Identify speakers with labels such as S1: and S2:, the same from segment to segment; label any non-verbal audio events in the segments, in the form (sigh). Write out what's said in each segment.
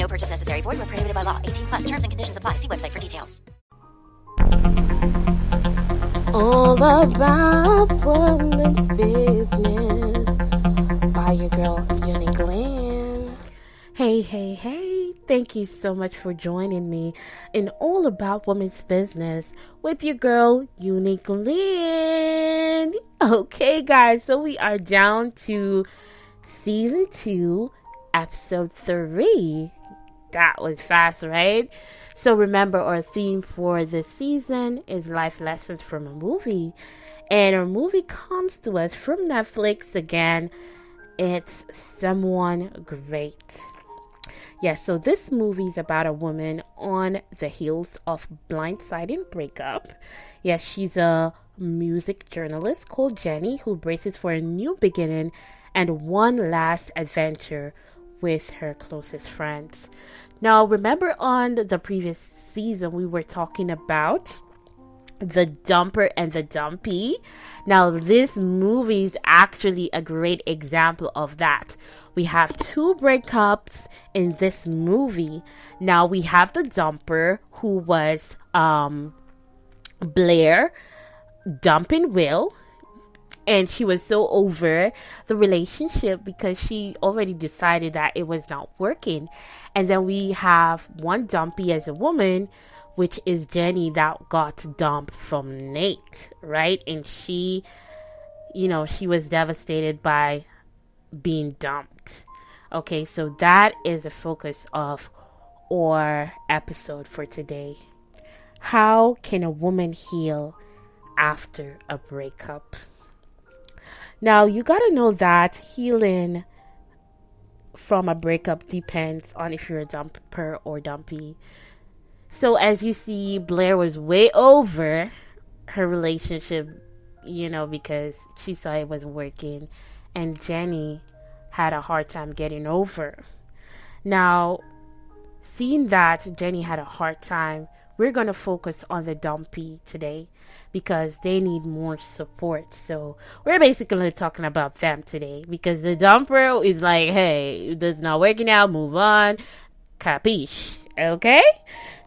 S1: No purchase necessary. Void where prohibited by law. 18 plus terms and conditions apply. See website for details.
S2: All about women's business by your girl, Unique Lynn. Hey, hey, hey. Thank you so much for joining me in All About Women's Business with your girl, Unique Lynn. Okay, guys, so we are down to season two, episode three. That was fast, right? So remember, our theme for this season is life lessons from a movie. And our movie comes to us from Netflix again. It's Someone Great. Yes, yeah, so this movie is about a woman on the heels of blindsiding breakup. Yes, she's a music journalist called Jenny who braces for a new beginning and one last adventure with her closest friends. Now, remember on the previous season, we were talking about the dumper and the dumpy. Now, this movie is actually a great example of that. We have two breakups in this movie. Now, we have the dumper who was um, Blair dumping Will and she was so over the relationship because she already decided that it was not working. And then we have one dumpy as a woman, which is Jenny that got dumped from Nate, right? And she, you know, she was devastated by being dumped. Okay, so that is the focus of our episode for today. How can a woman heal after a breakup? Now, you got to know that healing from a breakup depends on if you're a dumper or dumpy. So, as you see, Blair was way over her relationship, you know, because she saw it wasn't working, and Jenny had a hard time getting over. Now, seeing that Jenny had a hard time, we're going to focus on the dumpy today because they need more support. So we're basically talking about them today because the dumper is like, hey, this is not working out, move on. Capiche. Okay?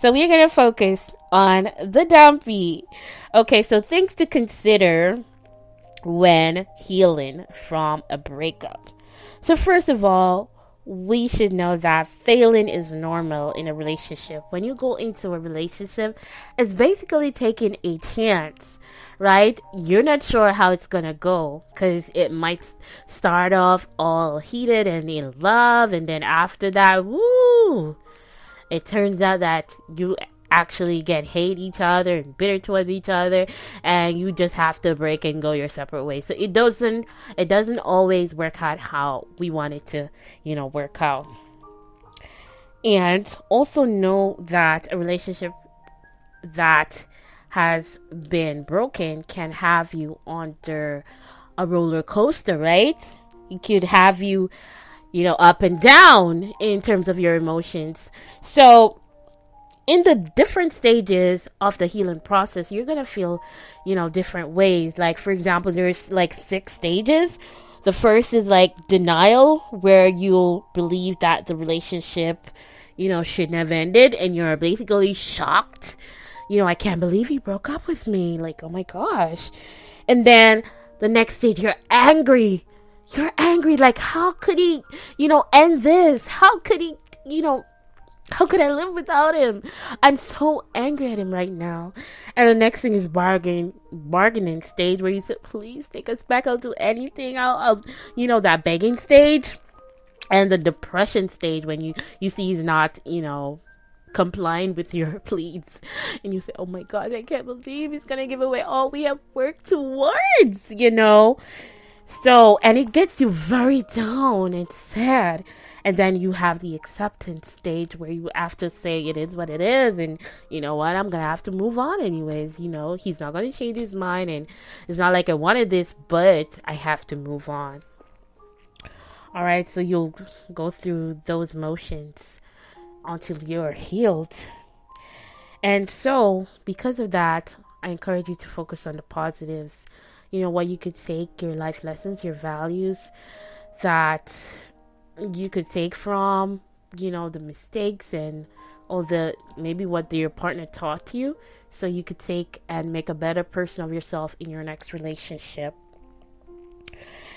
S2: So we're gonna focus on the dumpy. Okay, so things to consider when healing from a breakup. So first of all, we should know that failing is normal in a relationship. When you go into a relationship, it's basically taking a chance, right? You're not sure how it's gonna go because it might start off all heated and in love, and then after that, woo, it turns out that you actually get hate each other and bitter towards each other and you just have to break and go your separate ways. So it doesn't it doesn't always work out how we want it to you know work out. And also know that a relationship that has been broken can have you under a roller coaster right? It could have you you know up and down in terms of your emotions. So in the different stages of the healing process, you're gonna feel, you know, different ways. Like, for example, there's like six stages. The first is like denial, where you'll believe that the relationship, you know, shouldn't have ended, and you're basically shocked. You know, I can't believe he broke up with me. Like, oh my gosh. And then the next stage, you're angry. You're angry. Like, how could he, you know, end this? How could he, you know, how could I live without him? I'm so angry at him right now. And the next thing is bargaining, bargaining stage where you said, "Please take us back. I'll do anything. I'll, I'll, you know, that begging stage." And the depression stage when you you see he's not, you know, complying with your (laughs) pleas, and you say, "Oh my God, I can't believe he's gonna give away all we have worked towards," you know. So, and it gets you very down and sad. And then you have the acceptance stage where you have to say it is what it is. And you know what? I'm going to have to move on anyways. You know, he's not going to change his mind. And it's not like I wanted this, but I have to move on. All right. So you'll go through those motions until you're healed. And so, because of that, I encourage you to focus on the positives. You know, what you could take, your life lessons, your values that you could take from, you know, the mistakes and all the maybe what your partner taught you so you could take and make a better person of yourself in your next relationship.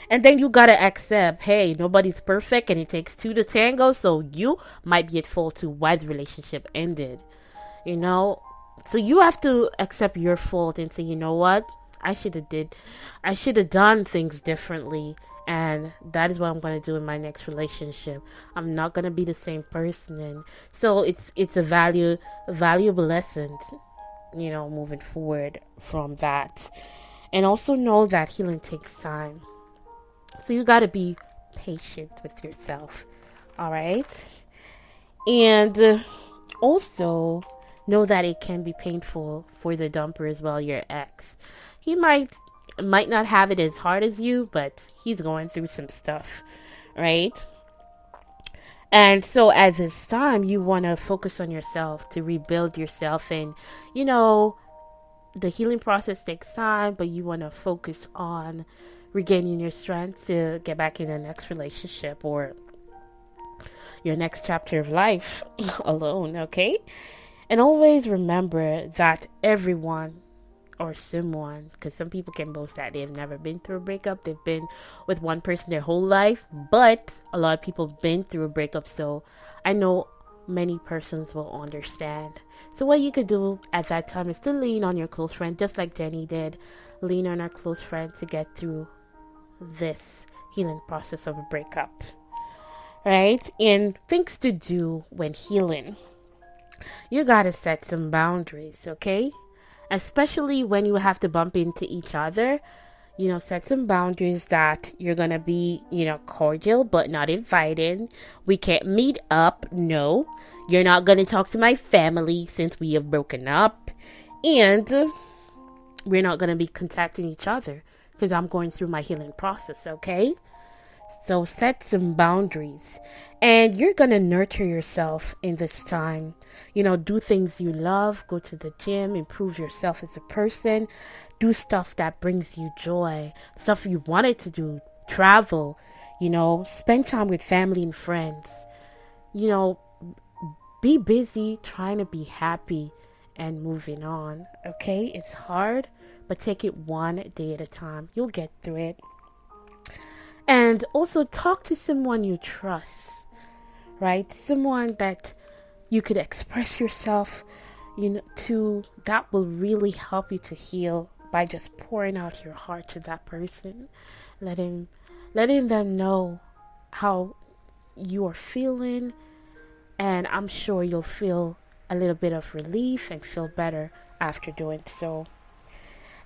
S2: And then you gotta accept, hey, nobody's perfect and it takes two to tango, so you might be at fault to why the relationship ended. You know? So you have to accept your fault and say, you know what? I should have did I should have done things differently and that is what I'm going to do in my next relationship. I'm not going to be the same person and so it's it's a value valuable lesson, you know, moving forward from that. And also know that healing takes time. So you got to be patient with yourself. All right? And uh, also know that it can be painful for the dumper as well, your ex. He might might not have it as hard as you, but he's going through some stuff, right? And so at this time, you want to focus on yourself to rebuild yourself. And, you know, the healing process takes time, but you want to focus on regaining your strength to get back in the next relationship or your next chapter of life (laughs) alone, okay? And always remember that everyone or someone, because some people can boast that they've never been through a breakup, they've been with one person their whole life, but a lot of people have been through a breakup, so I know many persons will understand. So, what you could do at that time is to lean on your close friend, just like Jenny did. Lean on our close friend to get through this healing process of a breakup. Right? And things to do when healing. You gotta set some boundaries, okay? Especially when you have to bump into each other. You know, set some boundaries that you're gonna be, you know, cordial but not inviting. We can't meet up, no. You're not gonna talk to my family since we have broken up. And we're not gonna be contacting each other because I'm going through my healing process, okay? So set some boundaries. And you're going to nurture yourself in this time. You know, do things you love, go to the gym, improve yourself as a person, do stuff that brings you joy, stuff you wanted to do, travel, you know, spend time with family and friends. You know, be busy trying to be happy and moving on, okay? It's hard but take it one day at a time. You'll get through it. And also talk to someone you trust, right? Someone that you could express yourself, you know, to that will really help you to heal by just pouring out your heart to that person, letting letting them know how you are feeling, and I'm sure you'll feel a little bit of relief and feel better after doing so.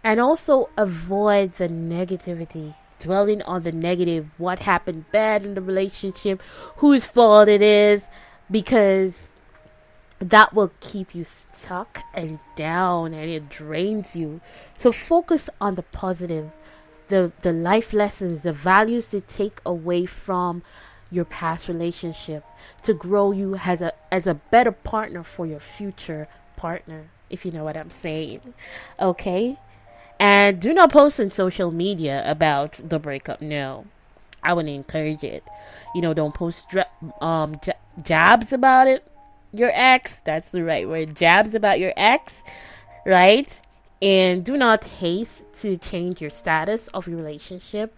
S2: And also avoid the negativity dwelling on the negative what happened bad in the relationship whose fault it is because that will keep you stuck and down and it drains you. So focus on the positive the the life lessons the values to take away from your past relationship to grow you as a as a better partner for your future partner if you know what i'm saying. Okay and do not post on social media about the breakup. No, I wouldn't encourage it. You know, don't post um jabs about it. Your ex. That's the right word. Jabs about your ex, right? And do not haste to change your status of your relationship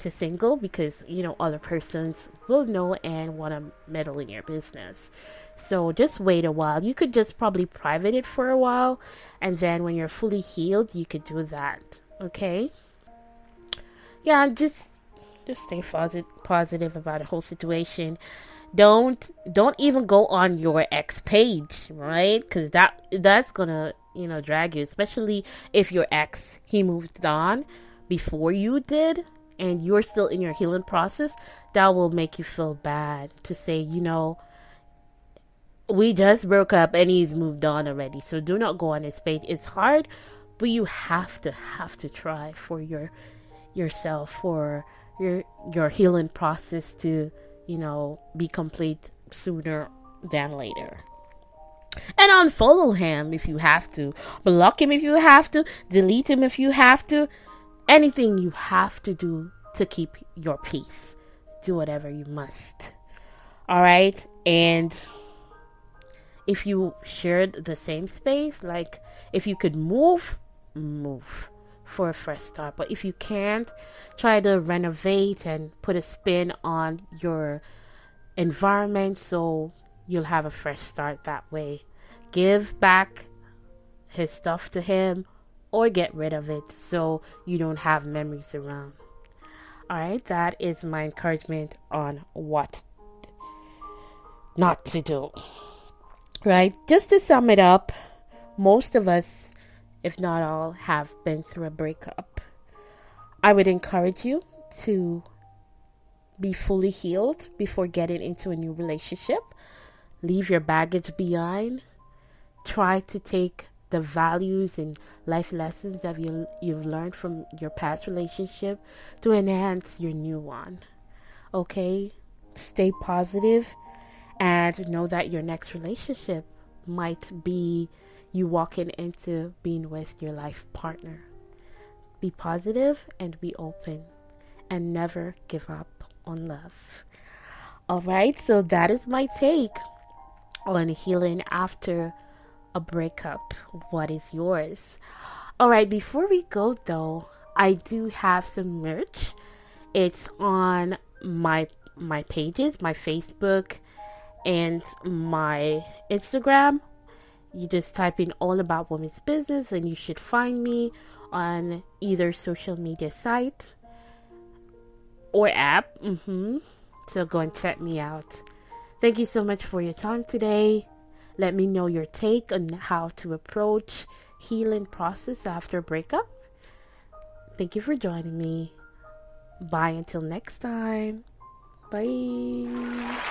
S2: to single because you know other persons will know and want to meddle in your business. So just wait a while. You could just probably private it for a while, and then when you're fully healed, you could do that. Okay? Yeah, just just stay positive positive about the whole situation. Don't don't even go on your ex page, right? Because that that's gonna you know drag you, especially if your ex he moved on before you did and you're still in your healing process, that will make you feel bad to say, you know, we just broke up and he's moved on already. So do not go on his page. It's hard, but you have to have to try for your yourself for your your healing process to, you know, be complete sooner than later. And unfollow him if you have to. Block him if you have to. Delete him if you have to. Anything you have to do to keep your peace. Do whatever you must. All right? And if you shared the same space, like if you could move, move for a fresh start. But if you can't, try to renovate and put a spin on your environment so you'll have a fresh start that way. Give back his stuff to him or get rid of it so you don't have memories around. Alright, that is my encouragement on what not to do. Right, just to sum it up, most of us, if not all, have been through a breakup. I would encourage you to be fully healed before getting into a new relationship. Leave your baggage behind. Try to take the values and life lessons that you, you've learned from your past relationship to enhance your new one. Okay? Stay positive and know that your next relationship might be you walking into being with your life partner. Be positive and be open and never give up on love. All right, so that is my take on healing after a breakup. What is yours? All right, before we go though, I do have some merch. It's on my my pages, my Facebook and my Instagram. You just type in all about women's business and you should find me on either social media site or app. Mm-hmm. So go and check me out. Thank you so much for your time today. Let me know your take on how to approach healing process after breakup. Thank you for joining me. Bye until next time. Bye.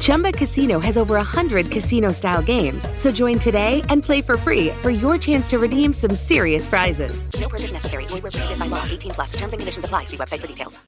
S3: Chumba Casino has over 100 casino style games. So join today and play for free for your chance to redeem some serious prizes.
S4: No purchase necessary. Void where prohibited by law. 18 plus. Terms and conditions apply. See website for details.